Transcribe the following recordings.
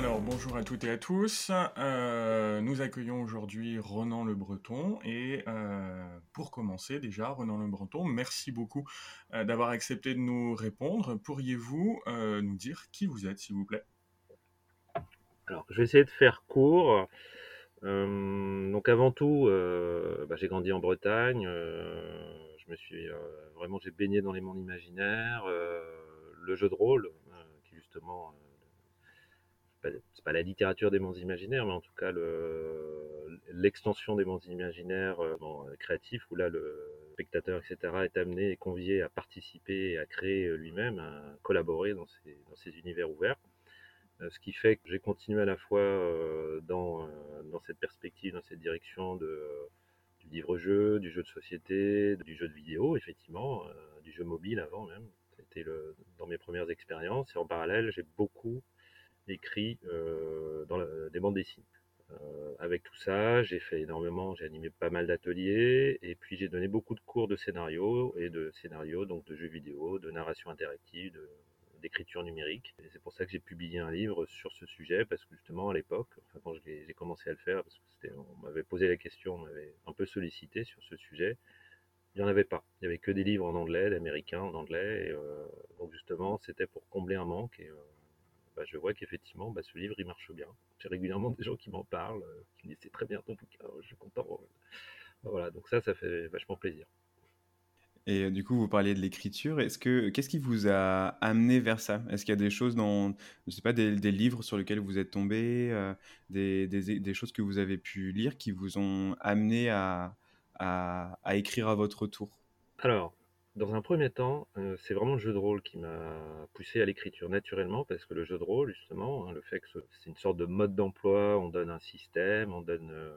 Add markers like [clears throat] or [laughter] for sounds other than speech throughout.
Alors bonjour à toutes et à tous. Euh, nous accueillons aujourd'hui Renan Le Breton et euh, pour commencer déjà, Renan Le Breton, merci beaucoup euh, d'avoir accepté de nous répondre. Pourriez-vous nous dire qui vous êtes, s'il vous plaît? Alors je vais essayer de faire court. donc avant tout, bah, j'ai grandi en Bretagne. je me suis vraiment j'ai baigné dans les mondes imaginaires, le jeu de rôle, qui justement c'est pas la littérature des mondes imaginaires, mais en tout cas l'extension des mondes imaginaires euh, créatifs, où là le spectateur, etc., est amené et convié à participer et à créer euh, lui-même, à collaborer dans ces, dans ces univers ouverts. Euh, ce qui fait que j'ai continué à la fois dans, dans cette perspective, dans cette direction de, du livre-jeu, du jeu de société, du jeu de vidéo, effectivement, du jeu mobile avant même. C'était dans mes premières expériences. Et en parallèle, j'ai beaucoup écrit euh, dans des bandes dessinées. Euh, avec tout ça, j'ai fait énormément, j'ai animé pas mal d'ateliers et puis j'ai donné beaucoup de cours de scénario et de scénario, donc de jeux vidéo, de narration interactive, d'écriture numérique. Et c'est pour ça que j'ai publié un livre sur ce sujet parce que justement à l'époque, quand j'ai commencé à le faire, parce que on m'avait posé la question, on m'avait un peu sollicité sur ce sujet, il n'y en avait pas. Il n'y avait que des livres en anglais, d'américains en anglais. Et, euh, donc justement, c'était pour combler un manque. Et, bah, je vois qu'effectivement, bah, ce livre, il marche bien. J'ai régulièrement des gens qui m'en parlent, euh, qui me disent c'est très bien ton bouquin, je suis content. Voilà, donc ça, ça fait vachement plaisir. Et euh, du coup, vous parliez de l'écriture. Est-ce que qu'est-ce qui vous a amené vers ça? Est-ce qu'il y a des choses dans, je sais pas, des, livres sur lesquels vous êtes tombé, euh, des, des, choses que vous avez pu lire qui vous ont amené à, à, à écrire à votre tour? Alors, dans un premier temps, euh, c'est vraiment le jeu de rôle qui m'a poussé à l'écriture naturellement, parce que le jeu de rôle, justement, hein, le fait que c'est une sorte de mode d'emploi, on donne un système, on donne euh,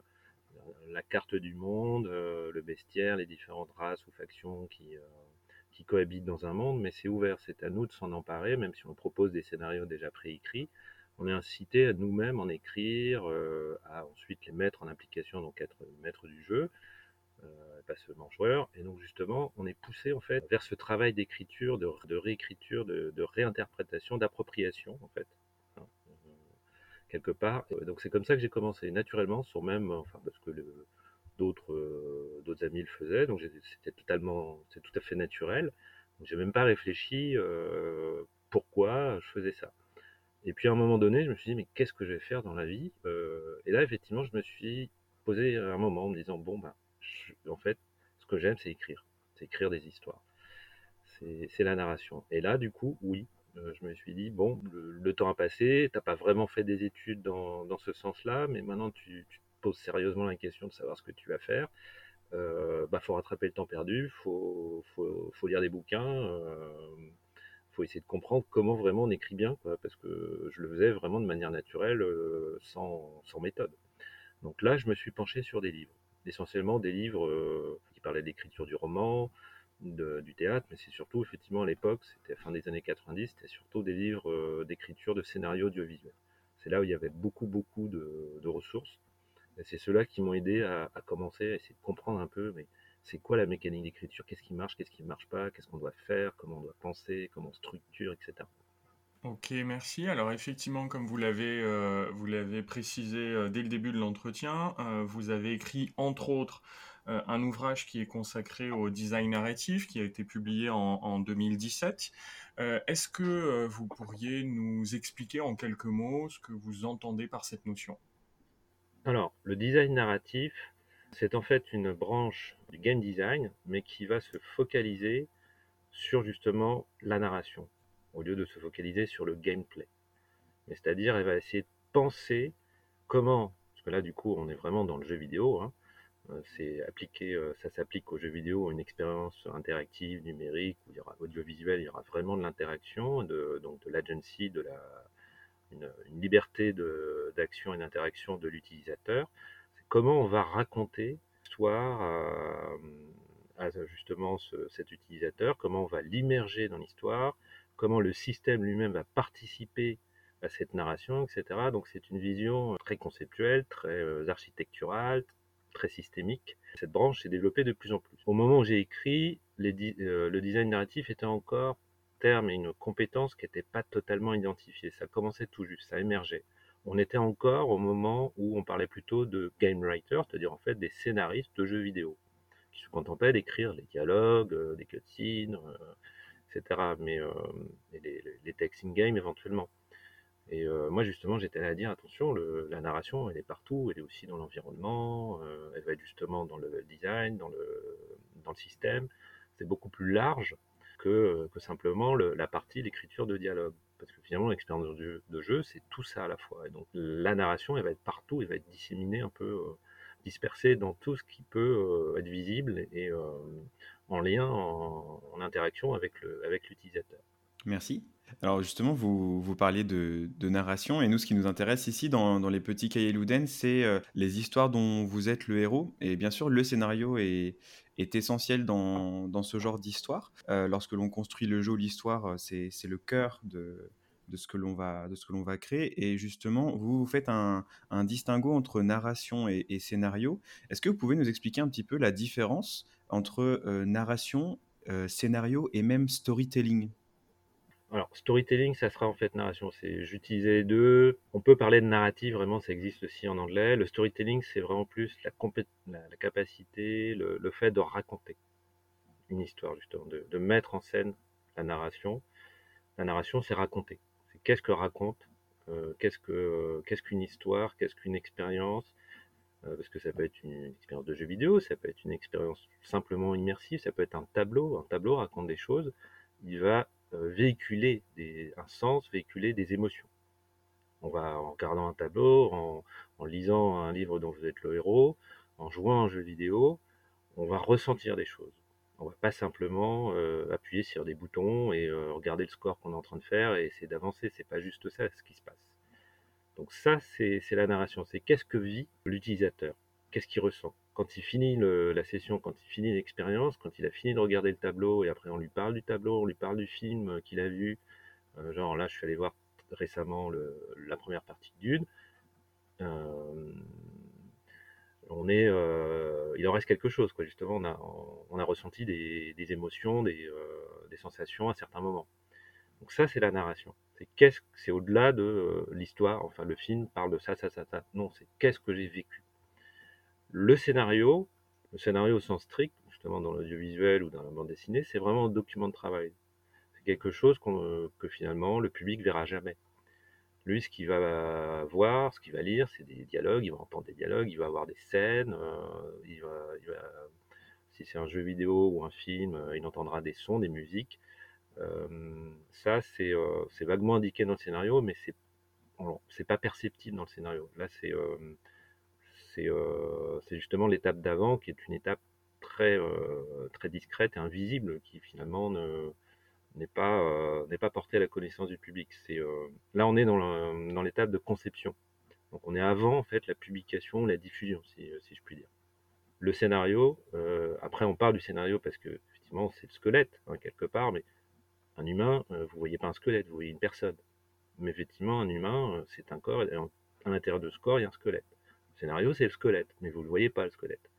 la carte du monde, euh, le bestiaire, les différentes races ou factions qui, cohabitent dans un monde, mais c'est ouvert, c'est à nous de s'en emparer, même si on propose des scénarios déjà préécrits. On est incité à nous-mêmes en écrire, à ensuite les mettre en application, donc être maître du jeu. Euh, pas seulement joueur. Et donc justement, on est poussé en fait vers ce travail d'écriture, de, réécriture, de, réinterprétation, d'appropriation en fait, hein, euh, quelque part. donc c'est comme ça que j'ai commencé naturellement, sur même, enfin parce que d'autres euh, d'autres amis le faisaient, donc c'était totalement, c'est tout à fait naturel. Donc j'ai même pas réfléchi pourquoi je faisais ça. Et puis à un moment donné, je me suis dit mais qu'est-ce que je vais faire dans la vie Et là effectivement, je me suis posé un moment en me disant bon en fait, ce que j'aime, c'est écrire. C'est écrire des histoires. C'est la narration. Et là, du coup, oui, euh, je me suis dit, bon, le, temps a passé, t'as pas vraiment fait des études dans, ce sens-là, mais maintenant tu, te poses sérieusement la question de savoir ce que tu vas faire. Euh, bah, faut rattraper le temps perdu, faut, faut, lire des bouquins, euh, faut essayer de comprendre comment vraiment on écrit bien, parce que je le faisais vraiment de manière naturelle, euh, sans méthode. Donc là, je me suis penché sur des livres essentiellement des livres euh, qui parlaient d'écriture du roman, du théâtre, mais c'est surtout, effectivement, à l'époque, c'était fin des années 90, c'était surtout des livres euh, d'écriture de scénario audiovisuel. C'est là où il y avait beaucoup, beaucoup de, ressources. C'est ceux-là qui m'ont aidé à, commencer à essayer de comprendre un peu, mais c'est quoi la mécanique d'écriture, qu'est-ce qui marche, qu'est-ce qui ne marche pas, qu'est-ce qu'on doit faire, comment on doit penser, comment on structure, etc. Ok, merci. Alors effectivement, comme vous l'avez euh, précisé euh, dès le début de l'entretien, euh, vous avez écrit entre autres un ouvrage qui est consacré au design narratif, qui a été publié en 2017. Est-ce que vous pourriez nous expliquer en quelques mots ce que vous entendez par cette notion? Alors, le design narratif, c'est en fait une branche du game design, mais qui va se focaliser sur justement la narration au lieu de se focaliser sur le gameplay. C'est-à-dire, elle va essayer de penser comment, parce que là, du coup, on est vraiment dans le jeu vidéo, hein, euh, c'est appliqué, euh, ça s'applique au jeu vidéo, une expérience interactive, numérique, où il y aura il y aura vraiment de l'interaction, de, donc de l'agency, de la, une, liberté d'action et d'interaction de l'utilisateur. comment on va raconter l'histoire à, justement cet utilisateur, comment on va l'immerger dans l'histoire, comment le système lui-même va participer à cette narration, etc. Donc c'est une vision très conceptuelle, très euh, architecturale, très systémique. Cette branche s'est développée de plus en plus. Au moment où j'ai écrit, euh, le design narratif était encore terme et une compétence qui n'était pas totalement identifiée. Ça commençait tout juste, ça émergeait. on était encore au moment où on parlait plutôt de game writer, c'est-à-dire en fait des scénaristes de jeux vidéo, qui se contentaient d'écrire les dialogues, euh, des cutscenes, etc. Mais les, les textes in-game éventuellement. Et moi justement j'étais à dire attention, la narration elle est partout, elle est aussi dans l'environnement, elle va être justement dans le design, dans le, dans le système. C'est beaucoup plus large que, que simplement la partie l'écriture de dialogue parce que finalement l'expérience de jeu, c'est tout ça à la fois. Et donc la narration, elle va être partout, elle va être disséminée un peu, euh, dispersée dans tout ce qui peut euh, être visible et euh, en lien, en, interaction avec l'utilisateur. Avec Merci. Alors justement, vous, vous parliez de, narration, et nous, ce qui nous intéresse ici dans, dans les petits cahiers Louden, c'est les histoires dont vous êtes le héros. Et bien sûr, le scénario est, essentiel dans, dans ce genre d'histoire. Euh, lorsque l'on construit le jeu, l'histoire, euh, c'est, c'est le cœur de, de ce que l'on va de ce que l'on va créer et justement vous, vous faites un, un, distinguo entre narration et, scénario est-ce que vous pouvez nous expliquer un petit peu la différence entre euh, narration scénario et même storytelling alors, storytelling, ça sera en fait narration. J'utilisais les deux. On peut parler de narrative, vraiment, ça existe aussi en anglais. Le storytelling, c'est vraiment plus la, capacité, le, fait de raconter une histoire, justement, de, mettre en scène la narration. La narration, c'est raconter. Qu'est-ce que raconte, euh, qu'est-ce que qu'est-ce qu'une histoire, qu'est-ce qu'une expérience. Euh, parce que ça peut être une expérience de jeu vidéo, ça peut être une expérience simplement immersive, ça peut être un tableau. Un tableau raconte des choses. Il va euh, véhiculer un sens, véhiculer des émotions. On va, en regardant un tableau, en, lisant un livre dont vous êtes le héros, en jouant un jeu vidéo, on va ressentir des choses. On va pas simplement euh, appuyer sur des boutons et regarder le score qu'on est en train de faire et essayer d'avancer. C'est pas juste ça ce qui se passe. Donc ça, c'est la narration. C'est qu'est-ce que vit l'utilisateur? Qu'est-ce qu'il ressent? Quand il finit la session, quand il finit l'expérience, quand il a fini de regarder le tableau, et après on lui parle du tableau, on lui parle du film euh, qu'il a vu, euh, genre là je suis allé voir récemment la première partie d'une, euh, on est, il en reste quelque chose, quoi. Justement, on a, on a ressenti des, émotions, des, des, sensations à certains moments. Donc ça, c'est la narration. C'est qu'est-ce, c'est au-delà de l'histoire. Enfin, le film parle de ça, ça, ça, ça. Non, c'est qu'est-ce que j'ai vécu. Le scénario, le scénario au sens strict, justement dans l'audiovisuel ou dans la bande dessinée, c'est vraiment un document de travail. C'est quelque chose que finalement le public verra jamais. Lui, ce qu'il va voir, ce qu'il va lire, c'est des dialogues, il va entendre des dialogues, il va avoir des scènes, euh, si c'est un jeu vidéo ou un film, euh, il entendra des sons, des musiques. Euh, ça, c'est vaguement indiqué dans le scénario, mais c'est pas perceptible dans le scénario. Là, c'est euh, c'est justement l'étape d'avant qui est une étape très, euh, discrète et invisible qui finalement n'est pas, euh, à la connaissance du public. Là, on est dans l'étape de conception. Donc on est avant en fait la publication, la diffusion, si, je puis dire. Le scénario, après on parle du scénario parce que effectivement c'est le squelette hein, quelque part, mais un humain, vous voyez pas un squelette, vous voyez une personne. Mais effectivement un humain, c'est un corps, et à l'intérieur de ce corps il y a un squelette scénario, c'est le squelette, mais vous ne le voyez pas, le squelette.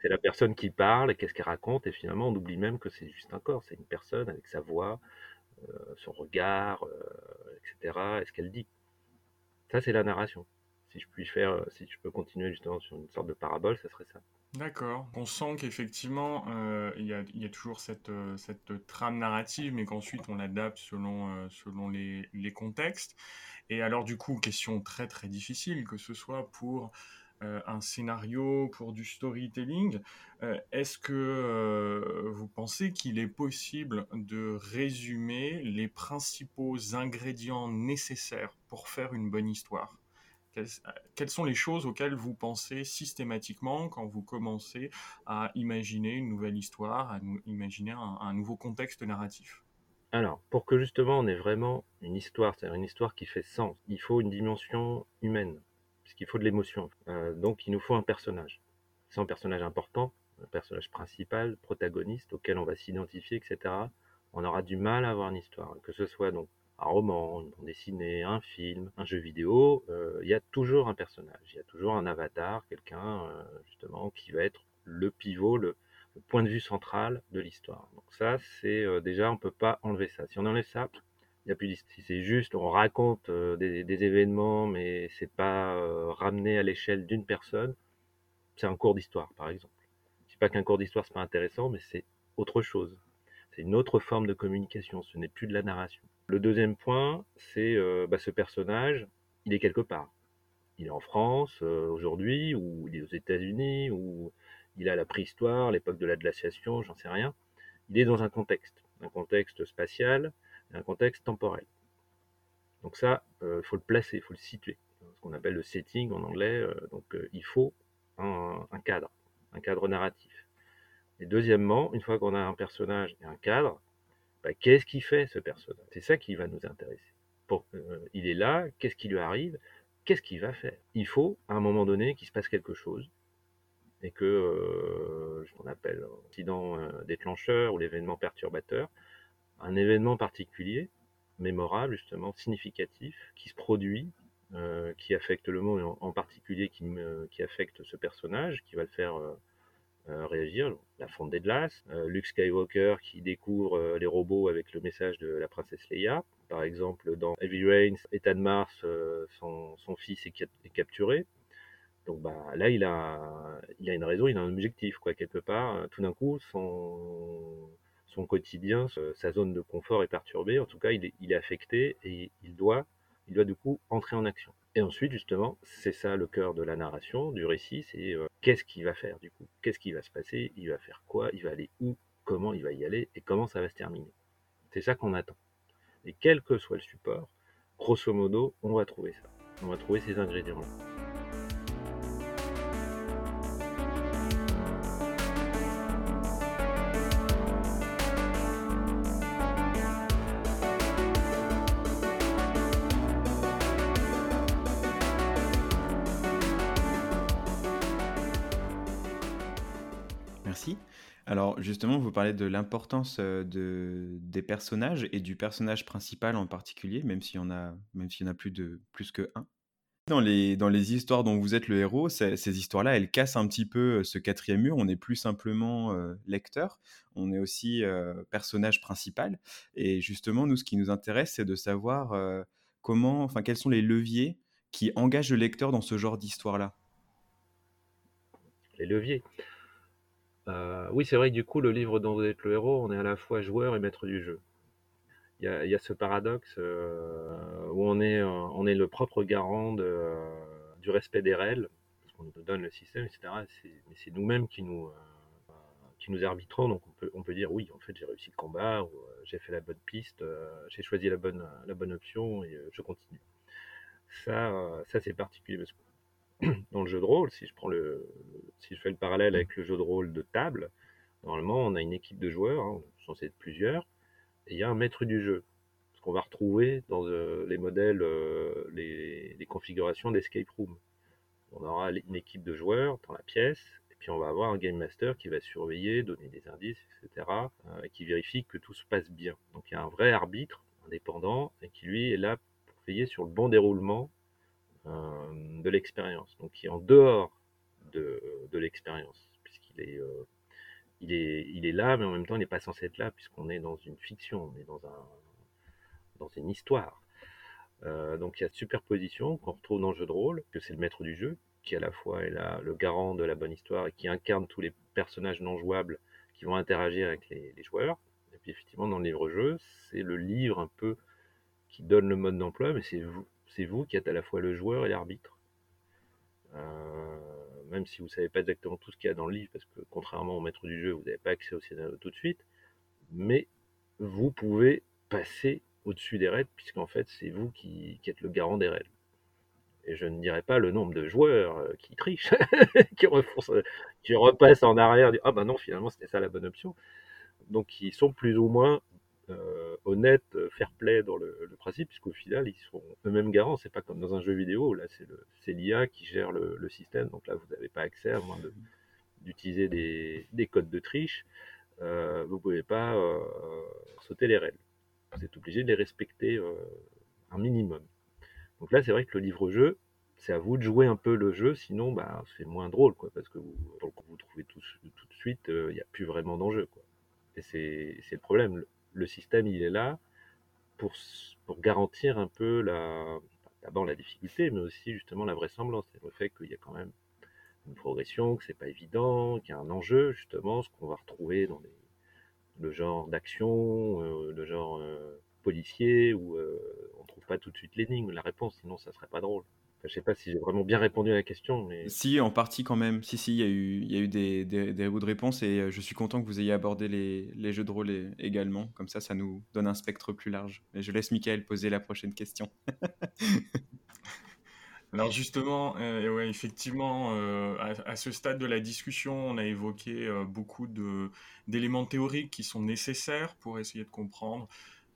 C'est la personne qui parle, qu'est-ce qu'elle raconte, et finalement, on oublie même que c'est juste un corps, c'est une personne avec sa voix, euh, son regard, euh, etc., et ce qu'elle dit. Ça, c'est la narration. Si je puis faire, euh, si je peux continuer justement sur une sorte de parabole, ça serait ça. D'accord. On sent qu'effectivement, il y, a toujours cette, cette trame narrative, mais qu'ensuite on l'adapte selon, selon les, contextes. Et alors, du coup, question très très difficile, que ce soit pour euh, un scénario, pour du storytelling. Euh, est-ce que euh, vous pensez qu'il est possible de résumer les principaux ingrédients nécessaires pour faire une bonne histoire? Quelles, sont les choses auxquelles vous pensez systématiquement quand vous commencez à imaginer une nouvelle histoire, à imaginer un, nouveau contexte narratif? Alors, pour que justement on ait vraiment une histoire, c'est-à-dire une histoire qui fait sens, il faut une dimension humaine puisqu'il faut de l'émotion. Euh, donc il nous faut un personnage. Un personnage important, un personnage principal, protagoniste, auquel on va s'identifier, etc. On aura du mal à avoir une histoire. Que ce soit donc un roman, une bande dessinée, un film, un jeu vidéo, euh, il y a toujours un personnage, il y a toujours un avatar, quelqu'un euh, justement qui va être le pivot, le, point de vue central de l'histoire. Donc ça, c'est déjà, on peut pas enlever ça. Si on enlève ça, Il y a plus si c'est juste, on raconte des, des, événements, mais c'est pas ramené à l'échelle d'une personne. C'est un cours d'histoire, par exemple. Dis pas qu'un cours d'histoire c'est pas intéressant, mais c'est autre chose. C'est une autre forme de communication. Ce n'est plus de la narration. Le deuxième point, c'est bah, ce personnage, il est quelque part. Il est en France aujourd'hui, ou il est aux États-Unis, ou il à la préhistoire, l'époque de la glaciation, j'en sais rien. Il est dans un contexte, un contexte spatial, un contexte temporel. Donc ça, il euh, faut le placer, il faut le situer. Ce qu'on appelle le setting en anglais. Euh, donc euh, il faut un, cadre, un cadre narratif. Et deuxièmement, une fois qu'on a un personnage et un cadre, bah, qu'est-ce qu'il fait ce personnage? C'est ça qui va nous intéresser. il est là, qu'est-ce qui lui arrive? Qu'est-ce qu'il va faire? Il faut, à un moment donné, qu'il se passe quelque chose et que ce qu'on appelle l'incident déclencheur ou l'événement perturbateur, un événement particulier, mémorable justement, significatif, qui se produit, euh, qui affecte le monde, en, particulier qui, affecte ce personnage, qui va le faire euh, euh, réagir, la fonte des glaces, Luke Skywalker qui découvre les robots avec le message de la princesse Leia, par exemple dans Heavy Rain, Ethan Mars, son, son, fils est, est, capturé, donc bah, là, il a, il a une raison, il a un objectif, quoi, quelque part. Tout d'un coup, son, son quotidien, sa zone de confort est perturbée. En tout cas, il est, il est affecté et il doit, il doit du coup entrer en action. Et ensuite, justement, c'est ça le cœur de la narration, du récit, c'est euh, qu'est-ce qu'il va faire du coup? Qu'est-ce qui va se passer? Il va faire quoi? Il va aller où? Comment il va y aller? Et comment ça va se terminer? C'est ça qu'on attend. Et quel que soit le support, grosso modo, on va trouver ça. On va trouver ces ingrédients-là. Alors justement, vous parlez de l'importance de, des personnages et du personnage principal en particulier, même s'il y en a, même a plus de plus que un. Dans les, dans les histoires dont vous êtes le héros, ces, histoires-là, elles cassent un petit peu ce quatrième mur. On n'est plus simplement lecteur, on est aussi personnage principal. Et justement, nous, ce qui nous intéresse, c'est de savoir comment, enfin, quels sont les leviers qui engagent le lecteur dans ce genre d'histoire-là. Les leviers. Euh, oui, c'est vrai que du coup, le livre dont vous êtes le héros, on est à la fois joueur et maître du jeu. Il y a, ce paradoxe euh, où on est, euh, on est le propre garant du respect des règles, parce qu'on nous donne le système, etc. Mais c'est nous-mêmes qui nous, arbitrons, donc on peut, dire oui, en fait, j'ai réussi le combat, j'ai fait la bonne piste, j'ai choisi la bonne, la bonne option et je continue. Ça, ça c'est particulier parce que [clears throat] dans le jeu de rôle, si je prends le, si je fais le parallèle avec le jeu de rôle de table, normalement on a une équipe de joueurs, hein, censé être plusieurs, et il y a un maître du jeu, ce qu'on va retrouver dans euh, les modèles, euh, les, configurations d'escape room. On aura une équipe de joueurs dans la pièce, et puis on va avoir un game master qui va surveiller, donner des indices, etc., euh, et qui vérifie que tout se passe bien. Donc il y a un vrai arbitre indépendant et qui lui est là pour veiller sur le bon déroulement de l'expérience, donc qui est en dehors de, de l'expérience, puisqu'il est, euh, il est, il est là, mais en même temps, il n'est pas censé être là, puisqu'on est dans une fiction, on est dans, un, dans une histoire. Euh, donc il y a cette superposition qu'on retrouve dans le jeu de rôle, que c'est le maître du jeu, qui à la fois est là, le garant de la bonne histoire et qui incarne tous les personnages non jouables qui vont interagir avec les, joueurs. Et puis effectivement, dans le livre-jeu, c'est le livre un peu qui donne le mode d'emploi, mais c'est vous, c'est vous qui êtes à la fois le joueur et l'arbitre. Euh, même si vous ne savez pas exactement tout ce qu'il y a dans le livre, parce que contrairement au maître du jeu, vous n'avez pas accès au scénario tout de suite, mais vous pouvez passer au-dessus des règles, puisqu'en fait, c'est vous qui, êtes le garant des règles. Et je ne dirais pas le nombre de joueurs euh, qui trichent, [laughs] qui, qui repassent en arrière, disent, ah ben non, finalement, c'était ça la bonne option. Donc, qui sont plus ou moins euh, honnête, euh, fair play dans le, principe, puisqu'au final, ils sont eux-mêmes garants. C'est pas comme dans un jeu vidéo, là, c'est l'IA qui gère le, système. Donc là, vous n'avez pas accès à moins d'utiliser des, des, codes de triche. Euh, vous pouvez pas euh, sauter les règles. Vous êtes obligé de les respecter un minimum. Donc là, c'est vrai que le livre-jeu, c'est à vous de jouer un peu le jeu, sinon bah, c'est moins drôle, quoi, parce que vous, vous trouvez tout, tout de suite, il n'y a plus vraiment d'enjeu. Et c'est le problème le système, il est là pour, pour garantir un peu la, d'abord la difficulté, mais aussi justement la vraisemblance, le fait qu'il y a quand même une progression, que c'est pas évident, qu'il y a un enjeu justement, ce qu'on va retrouver dans le genre d'action, euh, le genre euh, policier, où euh, on trouve pas tout de suite l'énigme, la réponse, sinon ça serait pas drôle. Je ne sais pas si j'ai vraiment bien répondu à la question. Mais... Si, en partie quand même. Si, si, il y a eu, y a eu des, des, des bouts de réponse et euh, je suis content que vous ayez abordé les, les jeux de rôle également. Comme ça, ça nous donne un spectre plus large. Et je laisse Michael poser la prochaine question. [laughs] Alors justement, euh, ouais, effectivement, euh, à, à, ce stade de la discussion, on a évoqué euh, beaucoup d'éléments théoriques qui sont nécessaires pour essayer de comprendre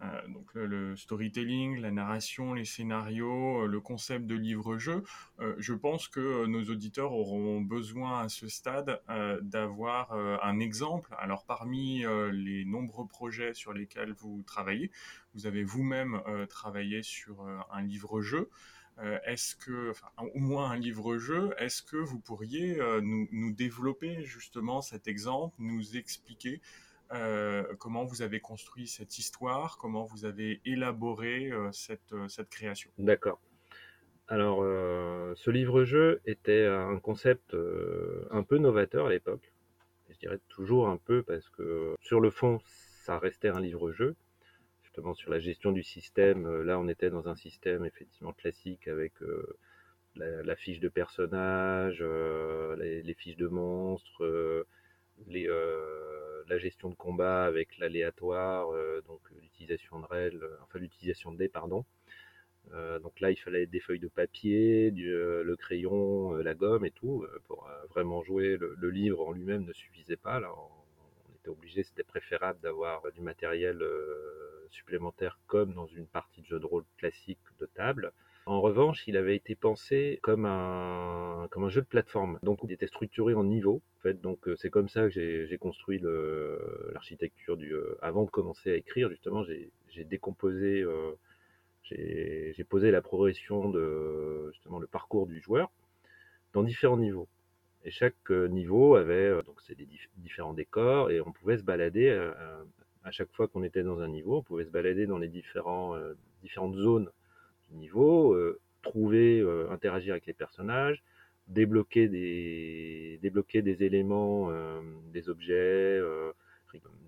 euh, donc le, storytelling, la narration, les scénarios, euh, le concept de livre-jeu. Euh, je pense que nos auditeurs auront besoin à ce stade d'avoir un exemple. Alors parmi les nombreux projets sur lesquels vous travaillez, vous avez vous-même travaillé sur un livre-jeu. est-ce que, enfin, au moins un livre-jeu, est-ce que vous pourriez nous, nous, développer justement cet exemple, nous expliquer euh, comment vous avez construit cette histoire, comment vous avez élaboré euh, cette, euh, cette, création? D'accord. Alors, ce livre-jeu était un concept un peu novateur à l'époque. Je dirais toujours un peu parce que sur le fond, ça restait un livre-jeu. Justement, sur la gestion du système, là, on était dans un système effectivement classique avec la, fiche de personnage, les, fiches de monstres, les la gestion de combat avec l'aléatoire, euh, donc l'utilisation de règles, euh, enfin l'utilisation de dés, pardon. Euh, donc là, il fallait des feuilles de papier, du, le crayon, la gomme et tout pour vraiment jouer. Le, livre en lui-même ne suffisait pas. On, était obligé, c'était préférable d'avoir du matériel supplémentaire comme dans une partie de jeu de rôle classique de table. En revanche, il avait été pensé comme un, jeu de plateforme. Donc, il était structuré en niveaux. Donc, euh, c'est comme ça que j'ai construit l'architecture du. Euh, avant de commencer à écrire, justement, j'ai décomposé, euh, j'ai posé la progression de justement le parcours du joueur dans différents niveaux. Et chaque niveau avait donc c'est des différents décors et on pouvait se balader à chaque fois qu'on était dans un niveau, on pouvait se balader dans les différentes zones niveau, euh, trouver, euh, interagir avec les personnages, débloquer des, débloquer des éléments, euh, des objets,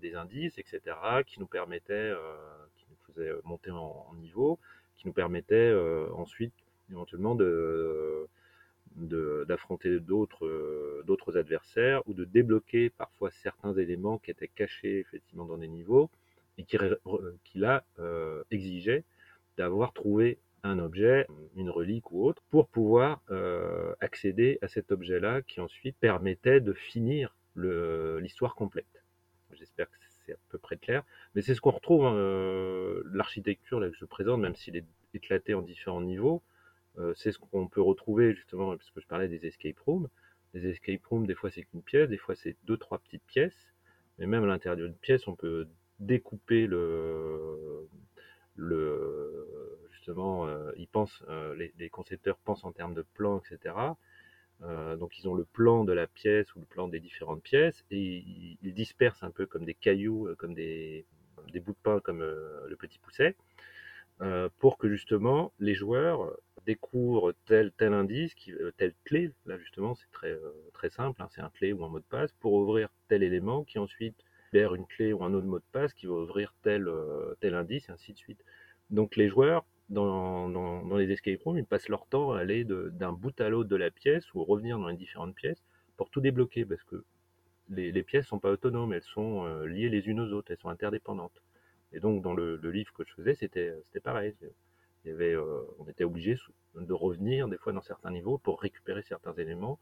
des indices, etc., qui nous permettaient, qui nous faisaient monter en, niveau, qui nous permettaient ensuite éventuellement de d'affronter d'autres d'autres adversaires ou de débloquer parfois certains éléments qui étaient cachés effectivement dans des niveaux et qui, qui là exigeaient d'avoir trouvé un objet, une relique ou autre, pour pouvoir euh, accéder à cet objet-là qui ensuite permettait de finir l'histoire complète. J'espère que c'est à peu près clair. Mais c'est ce qu'on retrouve, hein, euh, l'architecture que je présente, même s'il est éclaté en différents niveaux, euh, c'est ce qu'on peut retrouver justement, puisque je parlais des escape rooms. Les escape rooms, des fois c'est qu'une pièce, des fois c'est deux, trois petites pièces. Mais même à l'intérieur d'une pièce, on peut découper le, le, justement, euh, ils pensent, euh, les, concepteurs pensent en termes de plans, etc. Euh, donc ils ont le plan de la pièce ou le plan des différentes pièces et ils, dispersent un peu comme des cailloux, comme des, bouts de pain comme le petit pousset, pour que justement les joueurs découvrent tel tel indice, telle clé. Là justement c'est très très simple, hein, c'est un clé ou un mot de passe pour ouvrir tel élément qui ensuite une clé ou un autre mot de passe qui va ouvrir tel tel indice et ainsi de suite. Donc les joueurs dans, les escape rooms, ils passent leur temps à aller d'un bout à l'autre de la pièce ou revenir dans les différentes pièces pour tout débloquer parce que les, pièces sont pas autonomes, elles sont euh, liées les unes aux autres, elles sont interdépendantes. Et donc dans le, livre que je faisais, c'était pareil. Il y avait, euh, on était obligé de revenir des fois dans certains niveaux pour récupérer certains éléments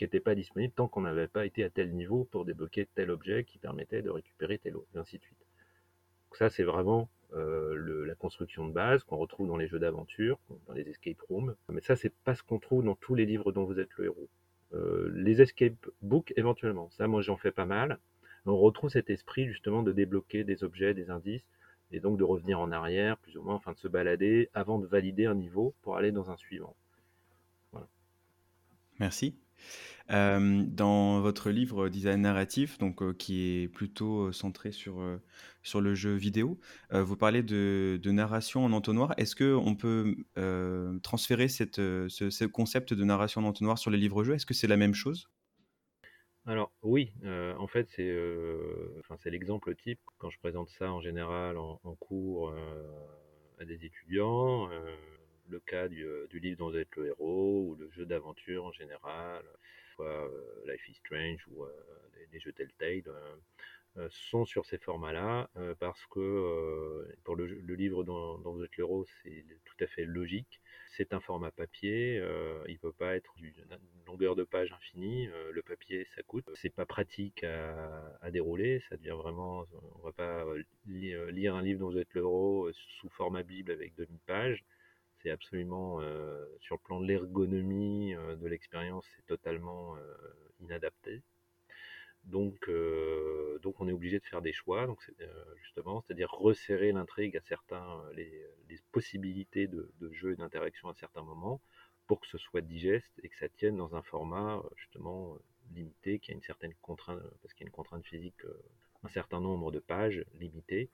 qui n'étaient pas disponibles tant qu'on n'avait pas été à tel niveau pour débloquer tel objet qui permettait de récupérer tel autre, et ainsi de suite. Donc ça, c'est vraiment euh, la construction de base qu'on retrouve dans les jeux d'aventure, dans les escape rooms. Mais ça, c'est pas ce qu'on trouve dans tous les livres dont vous êtes le héros. Euh, les escape books, éventuellement. Ça, moi, j'en fais pas mal. On retrouve cet esprit, justement, de débloquer des objets, des indices, et donc de revenir en arrière, plus ou moins, enfin de se balader avant de valider un niveau pour aller dans un suivant. Voilà. Merci. Dans votre livre Design narratif, donc qui est plutôt centré sur, sur le jeu vidéo, vous parlez de, narration en entonnoir. Est-ce qu'on peut transférer cette, ce, ce, concept de narration en entonnoir sur les livres-jeux Est-ce que c'est la même chose? Alors oui, en fait c'est enfin, l'exemple type. Quand je présente ça en général en, cours à des étudiants, le cas du, du livre dont vous êtes le héros ou le jeu d'aventure en général. Euh, Life is Strange ou euh, les, jeux Telltale euh, sont sur ces formats-là parce que pour le, livre dont, vous êtes l'héros, c'est tout à fait logique. C'est un format papier, il peut pas être d'une longueur de page infinie. le papier, ça coûte. C'est pas pratique à, dérouler. Ça devient vraiment, on va pas lire un livre dont vous êtes l'héros sous format bible avec demi page c'est absolument, euh, sur le plan de l'ergonomie euh, de l'expérience, c'est totalement euh, inadapté. Donc, donc on est obligé de faire des choix, donc justement, c'est-à-dire resserrer l'intrigue à certains, les, possibilités de, jeu et d'interaction à certains moments, pour que ce soit digeste et que ça tienne dans un format justement limité, qui a une certaine contrainte, parce qu'il y a une contrainte physique, un certain nombre de pages limitées,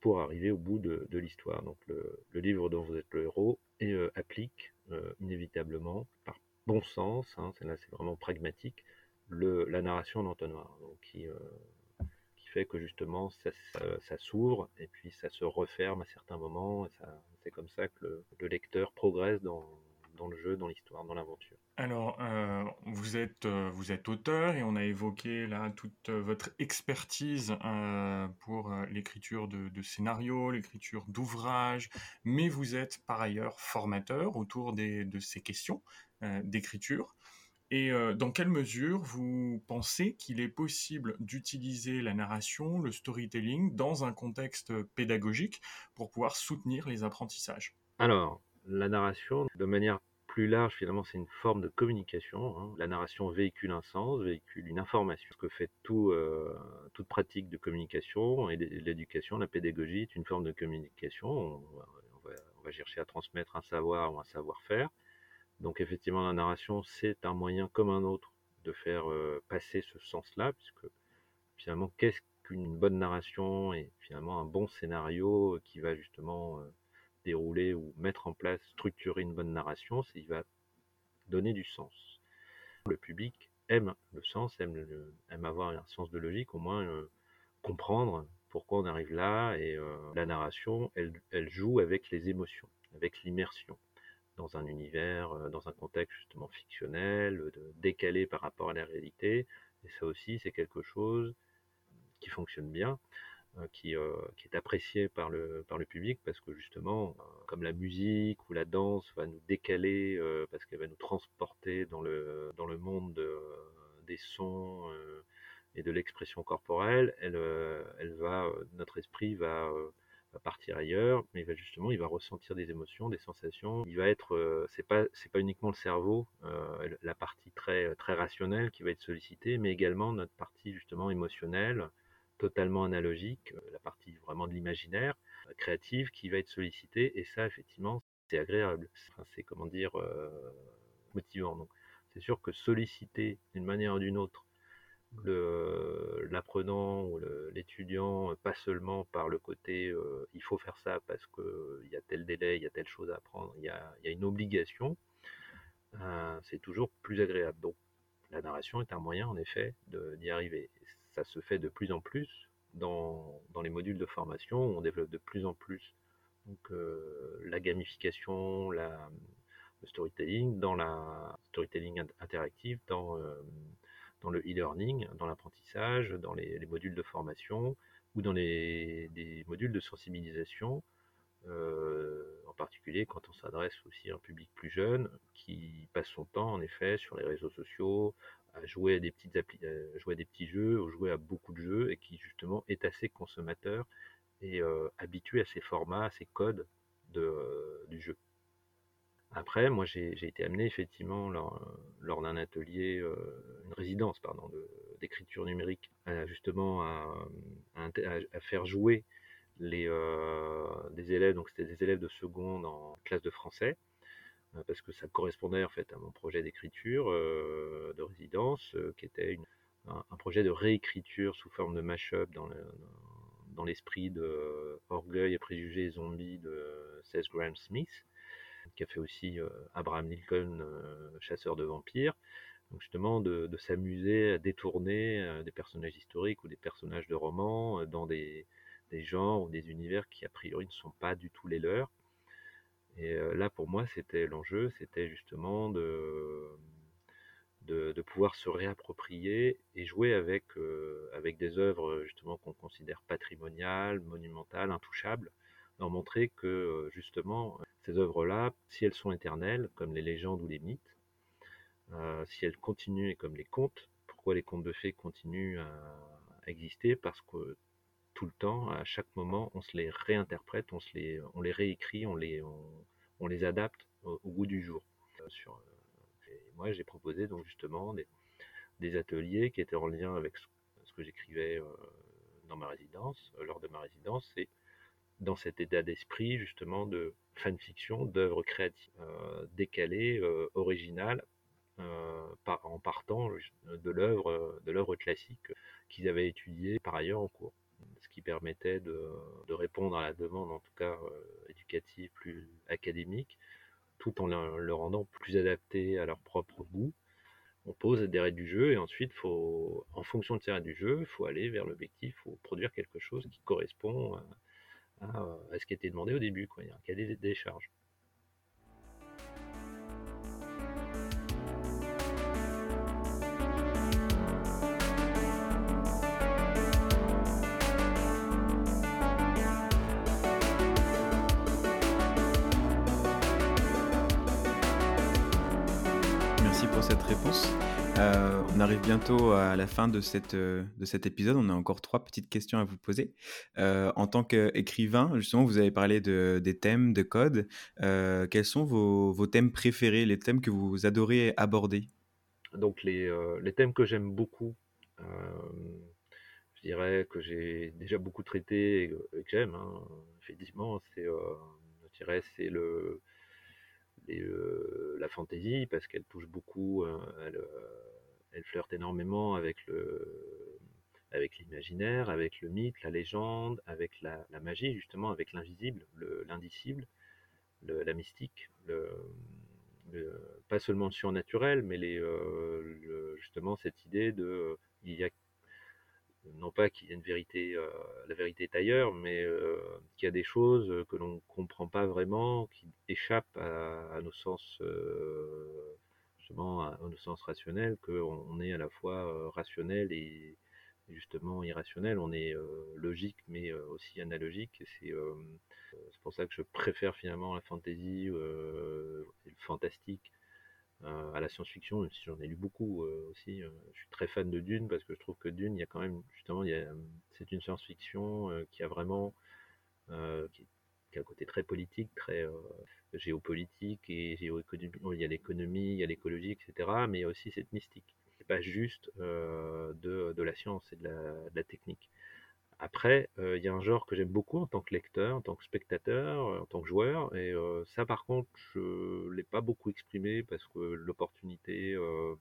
pour arriver au bout de, l'histoire. Donc le, livre dont vous êtes le héros et, euh, applique euh, inévitablement, par bon sens, hein, là c'est vraiment pragmatique, le, la narration d'entonnoir, donc qui, euh, qui fait que justement ça, s'ouvre et puis ça se referme à certains moments, c'est comme ça que le lecteur progresse dans, dans le jeu, dans l'histoire, dans l'aventure. Alors, euh, vous, êtes, euh, vous êtes auteur et on a évoqué là toute euh, votre expertise pour l'écriture de, scénarios, l'écriture d'ouvrages, mais vous êtes par ailleurs formateur autour de ces questions d'écriture. Et dans quelle mesure vous pensez qu'il est possible d'utiliser la narration, le storytelling, dans un contexte pédagogique pour pouvoir soutenir les apprentissages? Alors, la narration, de manière plus large, finalement, c'est une forme de communication. Hein. La narration véhicule un sens, véhicule une information. Ce que fait euh, toute pratique de communication et l'éducation, la pédagogie est une forme de communication. On va, chercher à transmettre un savoir ou un savoir-faire. Donc effectivement, la narration, c'est un moyen comme un autre de faire euh, passer ce sens-là, puisque finalement, qu'est-ce qu'une bonne narration et finalement un bon scénario qui va justement... Euh, dérouler ou mettre en place, structurer une bonne narration, c'est il va donner du sens. Le public aime le sens, aime, avoir un sens de logique, au moins euh, comprendre pourquoi on arrive là, et euh, la narration, elle, elle, joue avec les émotions, avec l'immersion dans un univers, euh, dans un contexte justement fictionnel, décalé par rapport à la réalité, et ça aussi c'est quelque chose qui fonctionne bien. Euh, qui, euh, qui, est apprécié par le, par le public parce que justement, euh, comme la musique ou la danse va nous décaler parce qu'elle va nous transporter dans le, dans le monde des sons et de l'expression corporelle, elle, elle va, notre esprit va, va, partir ailleurs, mais il va justement, il va ressentir des émotions, des sensations. Il va être, c'est pas, c'est pas uniquement le cerveau, la partie très, très rationnelle qui va être sollicitée, mais également notre partie justement émotionnelle totalement analogique, euh, la partie vraiment de l'imaginaire euh, créative qui va être sollicitée, et ça, effectivement, c'est agréable. c'est, comment dire, euh, motivant. C'est sûr que solliciter d'une manière ou d'une autre l'apprenant ou l'étudiant, pas seulement par le côté il faut faire ça parce qu'il y a tel délai, il y a telle chose à apprendre, il y a une obligation, c'est toujours plus agréable. Donc la narration est un moyen en effet d'y arriver ça se fait de plus en plus dans, dans, les modules de formation. On développe de plus en plus donc, euh, la gamification, la, le storytelling, dans la storytelling interactive, dans, euh, dans le e-learning, dans l'apprentissage, dans les, les, modules de formation ou dans les, des modules de sensibilisation. Euh, en particulier quand on s'adresse aussi à un public plus jeune qui passe son temps en effet sur les réseaux sociaux, à jouer à des petites euh, jouer à des petits jeux, ou jouer à beaucoup de jeux, et qui justement est assez consommateur et euh, habitué à ces formats, à ces codes de, euh, du jeu. Après, moi j'ai été amené effectivement lors, d'un atelier, une résidence pardon, d'écriture numérique, justement à, à, faire jouer les, des élèves, donc c'était des élèves de seconde en classe de français, parce que ça correspondait en fait à mon projet d'écriture de résidence, qui était un, projet de réécriture sous forme de mash-up dans, l'esprit de Orgueil et préjugés zombies de Seth Graham Smith, qui a fait aussi Abraham Lincoln, chasseur de vampires. Donc justement de, s'amuser à détourner des personnages historiques ou des personnages de romans dans des genres ou des univers qui a priori ne sont pas du tout les leurs. Et là pour moi c'était l'enjeu, c'était justement de, de, pouvoir se réapproprier et jouer avec, des œuvres justement qu'on considère patrimoniales, monumentales, intouchables, leur montrer que justement ces œuvres-là, si elles sont éternelles, comme les légendes ou les mythes, si elles continuent comme les contes, pourquoi les contes de fées continuent à, exister? Parce que tout le temps, à chaque moment, on se les réinterprète, on, se les, on les réécrit, on les, on, les adapte au, goût du jour. Euh, sur, euh, moi, j'ai proposé donc justement des, ateliers qui étaient en lien avec ce, que j'écrivais dans ma résidence, lors de ma résidence, et dans cet état d'esprit justement de fanfiction, d'œuvres créatives décalées, originales, euh, en partant de l'œuvre classique qu'ils avaient étudiée par ailleurs en cours permettait de, répondre à la demande, en tout cas euh, éducative, plus académique, tout en le, rendant plus adapté à leur propre goût. On pose des règles du jeu et ensuite, en fonction de ces règles du jeu, il faut aller vers l'objectif, il faut produire quelque chose qui correspond à, ce qui était demandé au début. Quoi. Il y a un cahier des charges. Euh, on arrive bientôt à la fin euh, de cet épisode. On a encore trois petites questions à vous poser. Euh, en tant qu'écrivain, justement, vous avez parlé de, des thèmes, de code. quels sont vos, thèmes préférés, les thèmes que vous adorez aborder? Donc, les, thèmes que j'aime beaucoup, je dirais que j'ai déjà beaucoup traité et, que j'aime, hein, effectivement, c'est, je c'est le euh, la fantaisie parce qu'elle touche beaucoup, euh, euh, elle, flirte énormément avec le avec l'imaginaire, avec le mythe, la légende, avec la, magie, justement, avec l'invisible, l'indicible, la mystique, pas seulement le surnaturel, mais les, justement cette idée de il y a non pas qu'il y a une vérité, euh, la vérité est ailleurs, mais euh, qu'il y a des choses que l'on ne comprend pas vraiment, qui échappent à, nos sens, euh, justement, à, nos sens rationnels, qu'on on est à la fois rationnel et, justement irrationnel, on est logique mais aussi analogique. C'est pour ça que je préfère finalement la fantaisie, le fantastique euh, à la science-fiction, même si j'en ai lu beaucoup euh, aussi. Euh, je suis très fan de Dune parce que je trouve que Dune, il y a quand même, justement, c'est une science-fiction qui a vraiment, qui, a un côté très politique, très géopolitique et géoéconomique. Il y a l'économie, il y a l'écologie, etc. Mais il y a aussi cette mystique. C'est pas juste de, la science et de la technique. Après, euh, il y a un genre que j'aime beaucoup en tant que lecteur, en tant que spectateur, en tant que joueur, et euh, ça par contre, je ne l'ai pas beaucoup exprimé parce que l'opportunité, euh,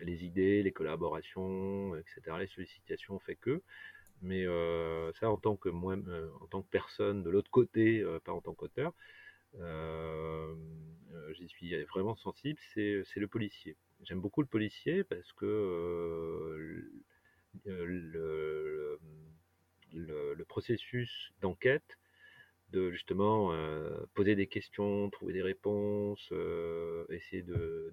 les idées, les collaborations, etc., les sollicitations fait que. Mais ça, en tant que moi, en tant que personne de l'autre côté, pas en tant qu'auteur, j'y suis vraiment sensible, c'est le policier. J'aime beaucoup le policier parce que le, processus d'enquête, de justement euh, poser des questions, trouver des réponses, euh, essayer de,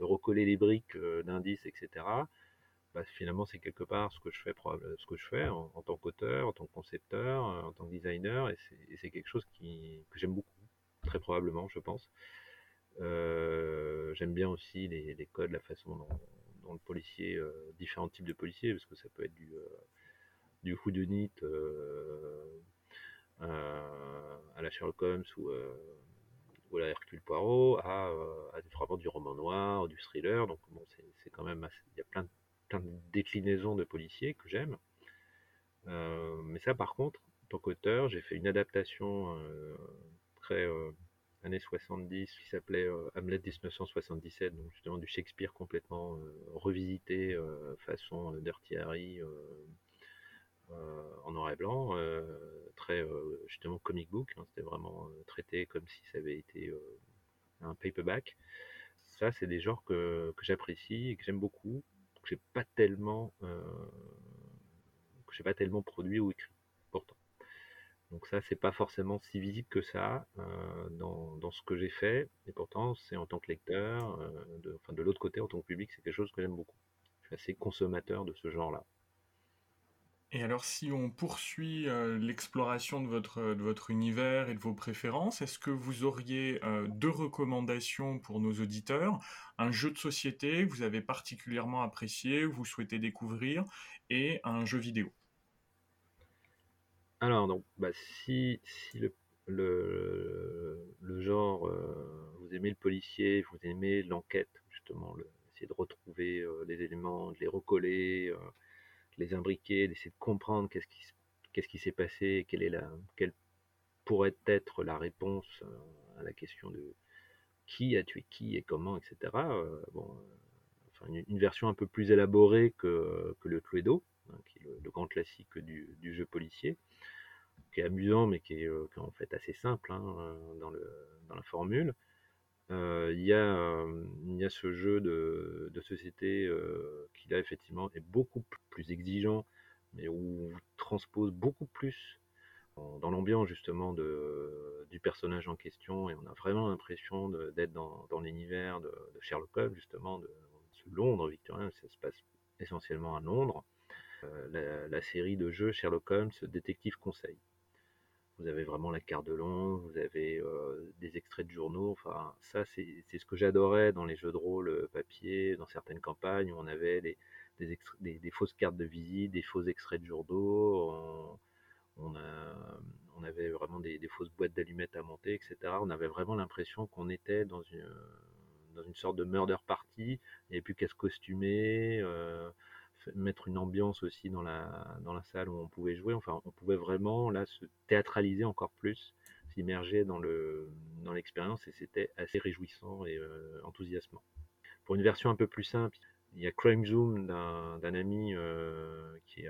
recoller les briques euh, d'indices, etc. Bah, finalement, c'est quelque part ce que je fais, ce que je fais en, tant qu'auteur, en tant que concepteur, en tant que designer, et c'est quelque chose qui, que j'aime beaucoup, très probablement, je pense. j'aime bien aussi les, codes, la façon dont, le policier, différents types de policiers, parce que ça peut être du du whodunit euh, à, la Sherlock Holmes ou, euh, ou à la Hercule Poirot, à, euh, à vraiment du roman noir, du thriller. Donc bon, c'est quand même il y a plein, plein de déclinaisons de policiers que j'aime. mais ça, par contre, en tant qu'auteur, j'ai fait une adaptation très années 70 qui s'appelait Hamlet 1977, donc justement du Shakespeare complètement revisité façon Dirty Harry en noir et blanc, très justement comic book, hein, c'était vraiment traité comme si ça avait été un paperback. Ça, c'est des genres que, j'apprécie et que j'aime beaucoup, que j'ai pas tellement pas tellement produit ou écrit pourtant. Donc ça, c'est pas forcément si visible que ça euh, dans, ce que j'ai fait, et pourtant, c'est en tant que lecteur, euh, de, enfin de l'autre côté, en tant que public, c'est quelque chose que j'aime beaucoup. Je suis assez consommateur de ce genre-là. Et alors, si on poursuit euh, l'exploration de votre, de votre univers et de vos préférences, est-ce que vous auriez deux recommandations pour nos auditeurs? Un jeu de société que vous avez particulièrement apprécié, que vous souhaitez découvrir, et un jeu vidéo? Alors, donc, bah, si, si le, le, genre, euh, vous aimez le policier, vous aimez l'enquête, justement, le, essayer de retrouver euh, les éléments, de les recoller, euh, les imbriquer, d'essayer de comprendre qu'est-ce qui, s'est passé, quelle, pourrait être la réponse à la question de qui a tué qui et comment, etc. bon, enfin, une, version un peu plus élaborée que, le Cluedo, hein, qui est le, grand classique du, jeu policier qui est amusant, mais qui est, euh, en fait assez simple hein, euh, dans la formule. Il y, a, ce jeu de, de société qui là effectivement est beaucoup plus exigeant, mais où on transpose beaucoup plus dans l'ambiance justement de, du personnage en question, et on a vraiment l'impression d'être dans, l'univers de, Sherlock Holmes, justement, de, ce Londres victorien, ça se passe essentiellement à Londres. la, la, série de jeux Sherlock Holmes Détective Conseil. Vous avez vraiment la carte de Londres, vous avez euh, des extraits de journaux. Enfin, ça, c'est ce que j'adorais dans les jeux de rôle euh, papier, dans certaines campagnes où on avait des, des, fausses cartes de visite, des faux extraits de journaux. On, on avait vraiment des, fausses boîtes d'allumettes à monter, etc. On avait vraiment l'impression qu'on était dans une, dans une sorte de murder party. Il n'y avait plus qu'à se costumer. Euh, mettre une ambiance aussi dans la, dans la salle où on pouvait jouer. Enfin, on pouvait vraiment là se théâtraliser encore plus, s'immerger dans le dans l'expérience et c'était assez réjouissant et euh, enthousiasmant. Pour une version un peu plus simple, il y a Crime Zoom d'un ami euh, qui,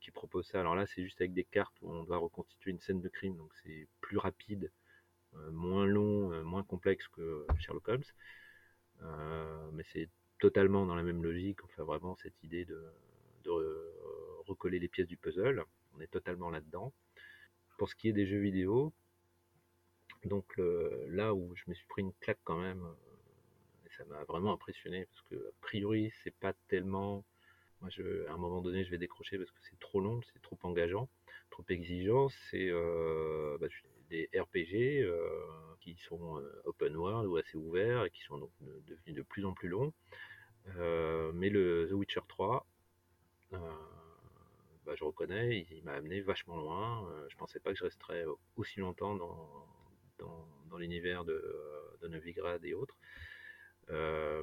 qui propose ça. Alors là, c'est juste avec des cartes où on doit reconstituer une scène de crime, donc c'est plus rapide, euh, moins long, moins complexe que Sherlock Holmes. mais c'est totalement dans la même logique. Enfin, vraiment cette idée de, recoller les pièces du puzzle. On est totalement là-dedans. Pour ce qui est des jeux vidéo, donc là où je me suis pris une claque quand même, et ça m'a vraiment impressionné parce que a priori c'est pas tellement. Moi, je, à un moment donné, je vais décrocher parce que c'est trop long, c'est trop engageant, trop exigeant. C'est euh, bah, des RPG euh, qui sont euh, open world ou assez ouverts et qui sont devenus de plus en plus longs. Euh, mais le The Witcher 3, bah, je reconnais, il, m'a amené vachement loin. je pensais pas que je resterais aussi longtemps dans, l'univers de, de, Novigrad et autres.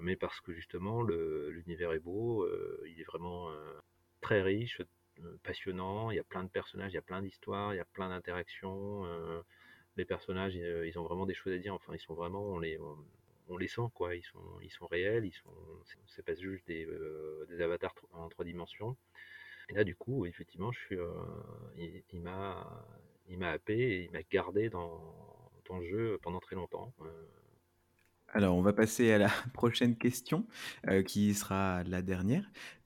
mais parce que justement l'univers est beau, il est vraiment très riche, passionnant, il y a plein de personnages, il y a plein d'histoires, il y a plein d'interactions. Euh, les personnages, ils ont vraiment des choses à dire. Enfin, ils sont vraiment, on les, on, les sent quoi. Ils sont, réels. Ils sont, pas juste des, euh, avatars en trois dimensions. Et là, du coup, effectivement, je suis, euh, il, m'a, il m'a happé et il m'a gardé dans, dans le jeu pendant très longtemps. Alors, on va passer à la [laughs] prochaine question, euh, qui sera la dernière.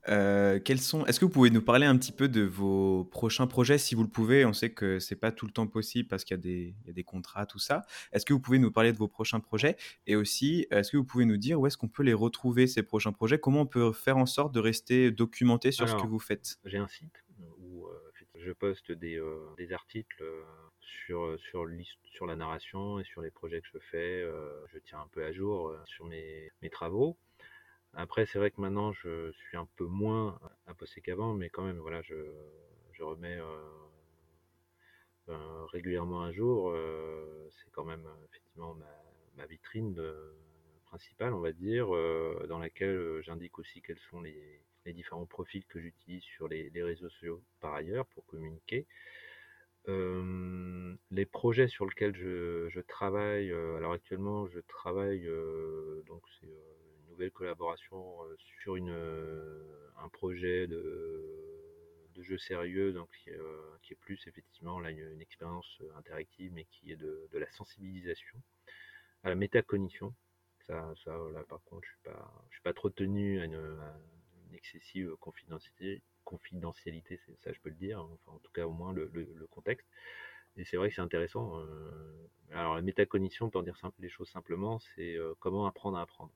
Euh, quels sont Est-ce que vous pouvez nous parler un petit peu de vos prochains projets, si vous le pouvez? On sait que c'est pas tout le temps possible parce qu'il y, y, a des contrats, tout ça. Est-ce que vous pouvez nous parler de vos prochains projets? Et aussi, est-ce que vous pouvez nous dire où est-ce qu'on peut les retrouver, ces prochains projets? Comment on peut faire en sorte de rester documenté sur ce que vous faites? J'ai un site où euh, je poste des, des articles sur, euh, sur, la narration et sur les projets que je fais. Euh, je tiens un peu à jour euh, sur mes, travaux. Après, c'est vrai que maintenant, je suis un peu moins imposé qu'avant, mais quand même, voilà, je, remets régulièrement à jour. c'est quand même effectivement ma, vitrine principale, on va dire, dans laquelle j'indique aussi quels sont les, différents profils que j'utilise sur les, réseaux sociaux par ailleurs pour communiquer. Les projets sur lesquels je, travaille, alors actuellement, je travaille, donc c'est une nouvelle collaboration sur une, un projet de, jeu sérieux, donc qui est, plus effectivement une, expérience interactive, mais qui est de, la sensibilisation à la métacognition. Ça, là, par contre, je je suis pas trop tenu à une, excessive confidentialité, confidentialité, ça je peux le dire, hein, enfin en tout cas au moins le, contexte. Et c'est vrai que c'est intéressant. Euh, alors la métacognition, pour dire les choses simplement, c'est euh, comment apprendre à apprendre.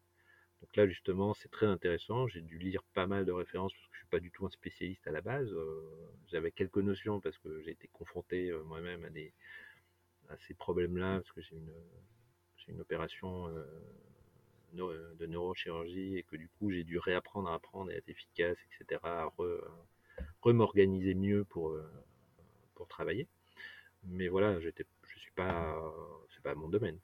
Donc là justement, c'est très intéressant. J'ai dû lire pas mal de références parce que je suis pas du tout un spécialiste à la base. Euh, j'avais quelques notions parce que j'ai été confronté moi-même à ces problèmes-là parce que j'ai une opération de neurochirurgie et que du coup j'ai dû réapprendre à apprendre et être efficace, etc. À remorganiser mieux pour pour travailler mais voilà, je suis pas, c'est pas mon domaine.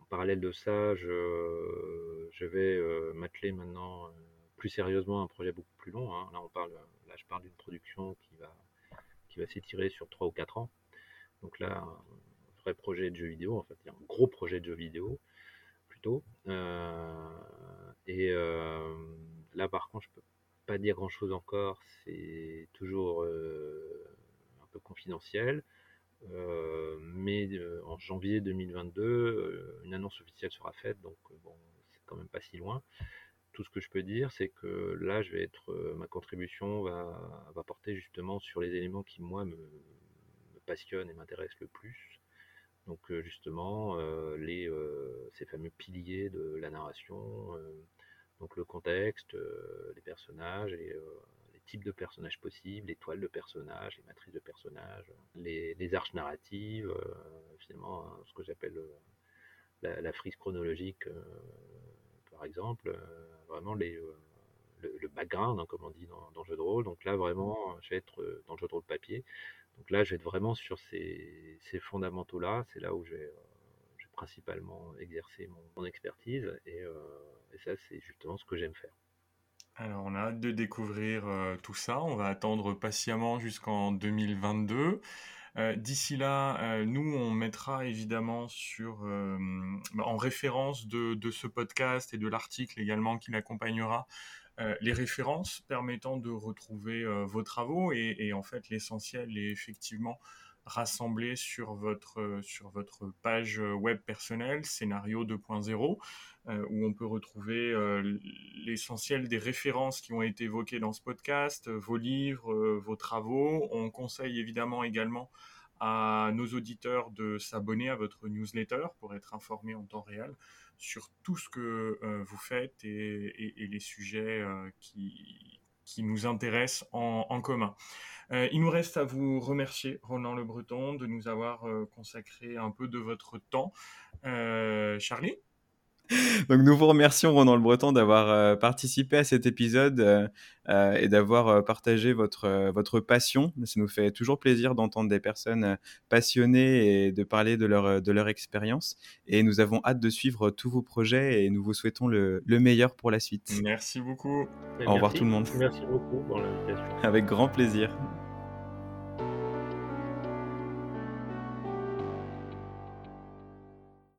En parallèle de ça, je, je vais euh, m'atteler maintenant euh, plus sérieusement à un projet beaucoup plus long. Hein. Là, on parle, là, je parle d'une production qui va, qui va s'étirer sur 3 ou 4 ans. Donc là, un vrai projet de jeu vidéo, en fait, il y a un gros projet de jeu vidéo Euh, et là, par contre, je peux pas dire grand chose encore. C'est toujours un peu confidentiel. Euh, mais euh, en janvier 2022, euh, une annonce officielle sera faite, donc bon, c'est quand même pas si loin. Tout ce que je peux dire, c'est que là, je vais être, ma contribution va, va, porter justement sur les éléments qui moi me, passionnent et m'intéressent le plus. Donc justement, les, ces fameux piliers de la narration, donc le contexte, les personnages et types de personnages possibles, les toiles de personnages, les matrices de personnages, les, arches narratives, euh, finalement, hein, ce que j'appelle euh, la, frise chronologique, euh, par exemple, vraiment les, le, background, hein, comme on dit dans, le jeu de rôle. Donc là, vraiment, je vais être dans le jeu de rôle papier. Donc là, être vraiment sur ces, fondamentaux-là. C'est là où je vais, principalement exercer mon, expertise. et ça, c'est justement ce que j'aime faire. Alors, on a hâte de découvrir euh, tout ça. On va attendre patiemment jusqu'en 2022. Euh, d'ici là, euh, nous, on mettra évidemment sur, bah, en référence de, ce podcast et de l'article également qui l'accompagnera, les références permettant de retrouver vos travaux. et en fait, l'essentiel est effectivement rassemblé sur votre, sur votre page web personnelle, Scénario 2.0. Euh, où on peut retrouver euh, l'essentiel des références qui ont été évoquées dans ce podcast, euh, vos livres, vos travaux. On conseille évidemment également à nos auditeurs de s'abonner à votre newsletter pour être informés en temps réel sur tout ce que vous faites et, les sujets qui, qui nous intéressent en, commun. il nous reste à vous remercier, Roland Le Breton, de nous avoir consacré un peu de votre temps. Charlie? [laughs] Donc nous vous remercions Ronan Le Breton d'avoir euh, participé à cet épisode euh, euh, et d'avoir partagé votre, votre passion. Ça nous fait toujours plaisir d'entendre des personnes passionnées et de parler de leur, de leur expérience. Et nous avons hâte de suivre tous vos projets et nous vous souhaitons le, le meilleur pour la suite. Merci beaucoup. Au revoir tout le monde. Merci beaucoup pour l'invitation. Avec grand plaisir.